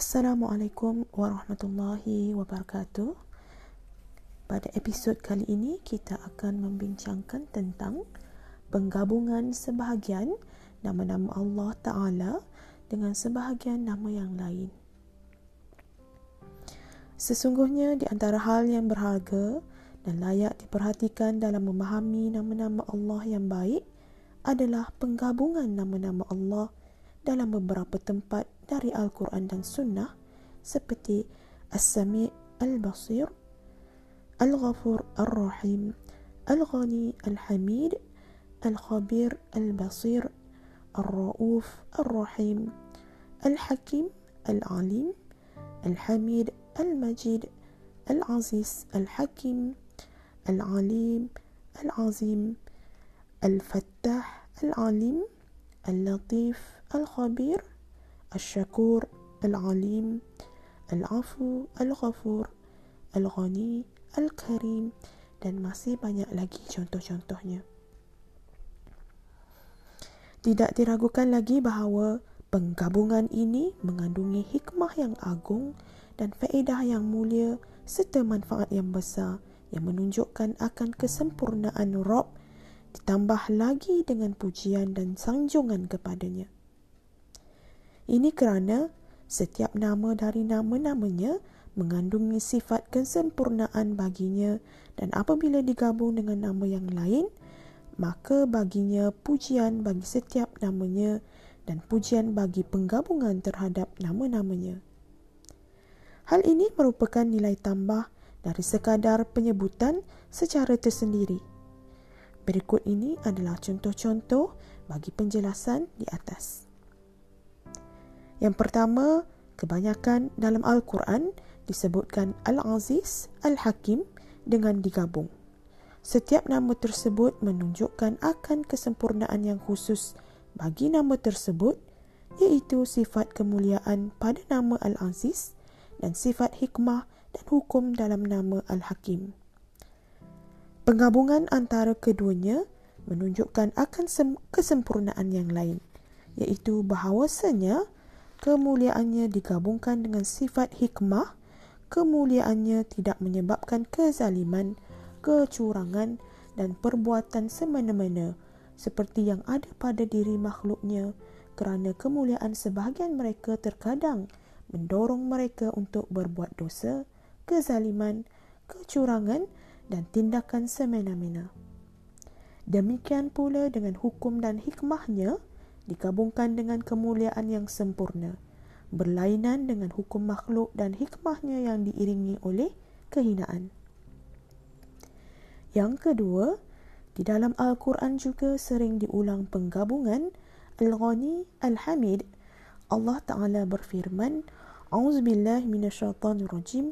Assalamualaikum warahmatullahi wabarakatuh. Pada episod kali ini kita akan membincangkan tentang penggabungan sebahagian nama-nama Allah Taala dengan sebahagian nama yang lain. Sesungguhnya di antara hal yang berharga dan layak diperhatikan dalam memahami nama-nama Allah yang baik adalah penggabungan nama-nama Allah dalam beberapa tempat dari Al-Quran dan Sunnah seperti As-Sami' Al-Basir, Al-Ghafur Al-Rahim, Al-Ghani Al-Hamid, Al-Khabir Al-Basir, Al-Ra'uf Al-Rahim, Al-Hakim Al-Alim, Al-Hamid Al-Majid, Al-Aziz Al-Hakim, Al-Alim Al-Azim, Al-Fattah Al-Alim, Al-Latif الخبير الشكور العليم العفو الغفور الغني الكريم dan masih banyak lagi contoh-contohnya. Tidak diragukan lagi bahawa penggabungan ini mengandungi hikmah yang agung dan faedah yang mulia serta manfaat yang besar yang menunjukkan akan kesempurnaan Rob ditambah lagi dengan pujian dan sanjungan kepadanya. Ini kerana setiap nama dari nama-namanya mengandungi sifat kesempurnaan baginya dan apabila digabung dengan nama yang lain, maka baginya pujian bagi setiap namanya dan pujian bagi penggabungan terhadap nama-namanya. Hal ini merupakan nilai tambah dari sekadar penyebutan secara tersendiri. Berikut ini adalah contoh-contoh bagi penjelasan di atas. Yang pertama, kebanyakan dalam Al-Quran disebutkan Al-Aziz, Al-Hakim dengan digabung. Setiap nama tersebut menunjukkan akan kesempurnaan yang khusus bagi nama tersebut iaitu sifat kemuliaan pada nama Al-Aziz dan sifat hikmah dan hukum dalam nama Al-Hakim. Penggabungan antara keduanya menunjukkan akan kesempurnaan yang lain iaitu bahawasanya kemuliaannya digabungkan dengan sifat hikmah, kemuliaannya tidak menyebabkan kezaliman, kecurangan dan perbuatan semena-mena seperti yang ada pada diri makhluknya kerana kemuliaan sebahagian mereka terkadang mendorong mereka untuk berbuat dosa, kezaliman, kecurangan dan tindakan semena-mena. Demikian pula dengan hukum dan hikmahnya, digabungkan dengan kemuliaan yang sempurna, berlainan dengan hukum makhluk dan hikmahnya yang diiringi oleh kehinaan. Yang kedua, di dalam Al-Quran juga sering diulang penggabungan Al-Ghani Al-Hamid. Allah Ta'ala berfirman, A'udzubillah minasyaitanirrajim.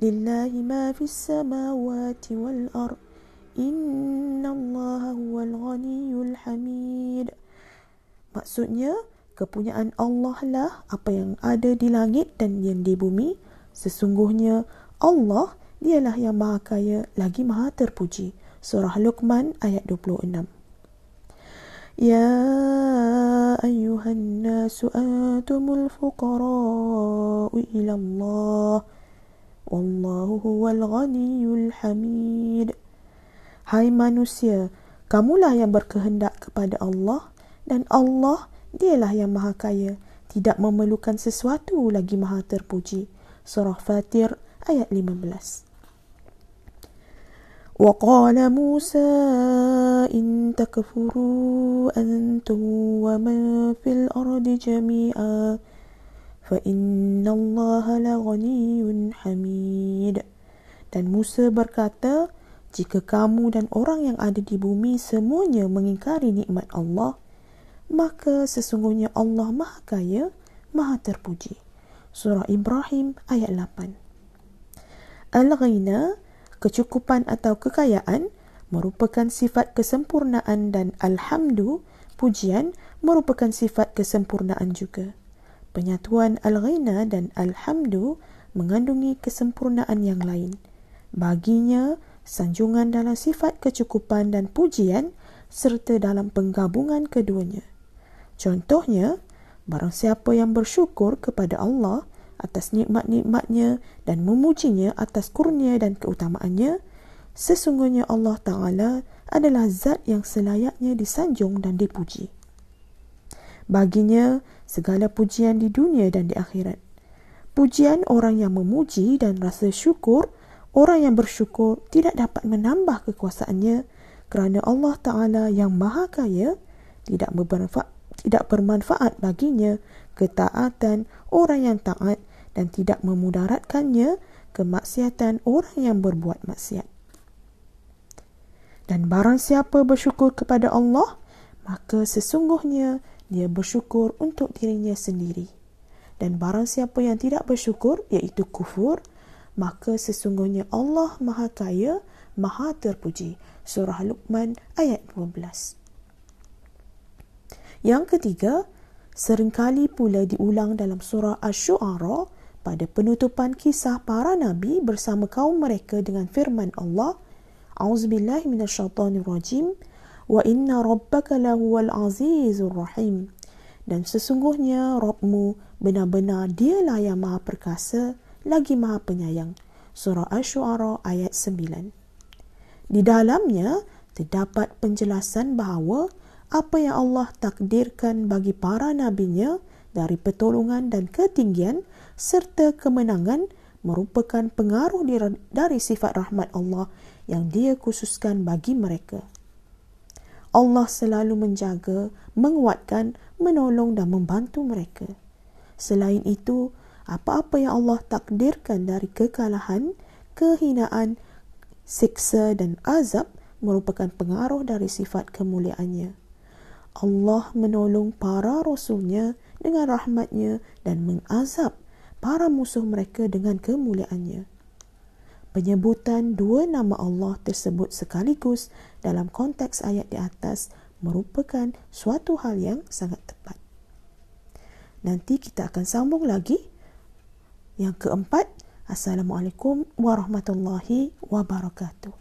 Ma fis samawati wal ar. Inna Allah huwal ghaniyul hamid. Maksudnya, kepunyaan Allah lah apa yang ada di langit dan yang di bumi. Sesungguhnya Allah dialah yang maha kaya lagi maha terpuji. Surah Luqman ayat 26. Ya ayyuhan nasu antumul fuqara'u ila Allah. Wallahu huwal ghaniyul hamid. Hai manusia, kamulah yang berkehendak kepada Allah dan Allah dialah yang maha kaya tidak memerlukan sesuatu lagi maha terpuji surah fatir ayat 15 وقال موسى إن تكفروا أنتم ومن في الأرض جميعا فإن الله لغني حميد dan Musa berkata jika kamu dan orang yang ada di bumi semuanya mengingkari nikmat Allah maka sesungguhnya Allah Maha Kaya, Maha Terpuji. Surah Ibrahim ayat 8. Al-Ghina, kecukupan atau kekayaan, merupakan sifat kesempurnaan dan Alhamdu, pujian, merupakan sifat kesempurnaan juga. Penyatuan Al-Ghina dan Alhamdu mengandungi kesempurnaan yang lain. Baginya, sanjungan dalam sifat kecukupan dan pujian serta dalam penggabungan keduanya. Contohnya, Barang siapa yang bersyukur kepada Allah atas nikmat-nikmatnya dan memujinya atas kurnia dan keutamaannya, sesungguhnya Allah Ta'ala adalah zat yang selayaknya disanjung dan dipuji. Baginya segala pujian di dunia dan di akhirat. Pujian orang yang memuji dan rasa syukur, orang yang bersyukur tidak dapat menambah kekuasaannya kerana Allah Ta'ala yang maha kaya tidak bermanfaat, tidak bermanfaat baginya ketaatan orang yang taat dan tidak memudaratkannya kemaksiatan orang yang berbuat maksiat. Dan barang siapa bersyukur kepada Allah, maka sesungguhnya dia bersyukur untuk dirinya sendiri. Dan barang siapa yang tidak bersyukur, iaitu kufur, maka sesungguhnya Allah Maha Kaya, Maha Terpuji. Surah Luqman ayat 12. Yang ketiga, seringkali pula diulang dalam surah Ash-Shu'ara pada penutupan kisah para nabi bersama kaum mereka dengan firman Allah, A'udzubillahi minasyaitonirrajim, wa inna rabbaka lahuwal azizur rahim. Dan sesungguhnya Rabbmu benar-benar dialah yang maha perkasa lagi maha penyayang. Surah Ash-Shu'ara ayat 9. Di dalamnya terdapat penjelasan bahawa apa yang Allah takdirkan bagi para nabinya dari pertolongan dan ketinggian serta kemenangan merupakan pengaruh dari sifat rahmat Allah yang dia khususkan bagi mereka. Allah selalu menjaga, menguatkan, menolong dan membantu mereka. Selain itu, apa-apa yang Allah takdirkan dari kekalahan, kehinaan, siksa dan azab merupakan pengaruh dari sifat kemuliaannya. Allah menolong para rasulnya dengan rahmatnya dan mengazab para musuh mereka dengan kemuliaannya. Penyebutan dua nama Allah tersebut sekaligus dalam konteks ayat di atas merupakan suatu hal yang sangat tepat. Nanti kita akan sambung lagi. Yang keempat, Assalamualaikum warahmatullahi wabarakatuh.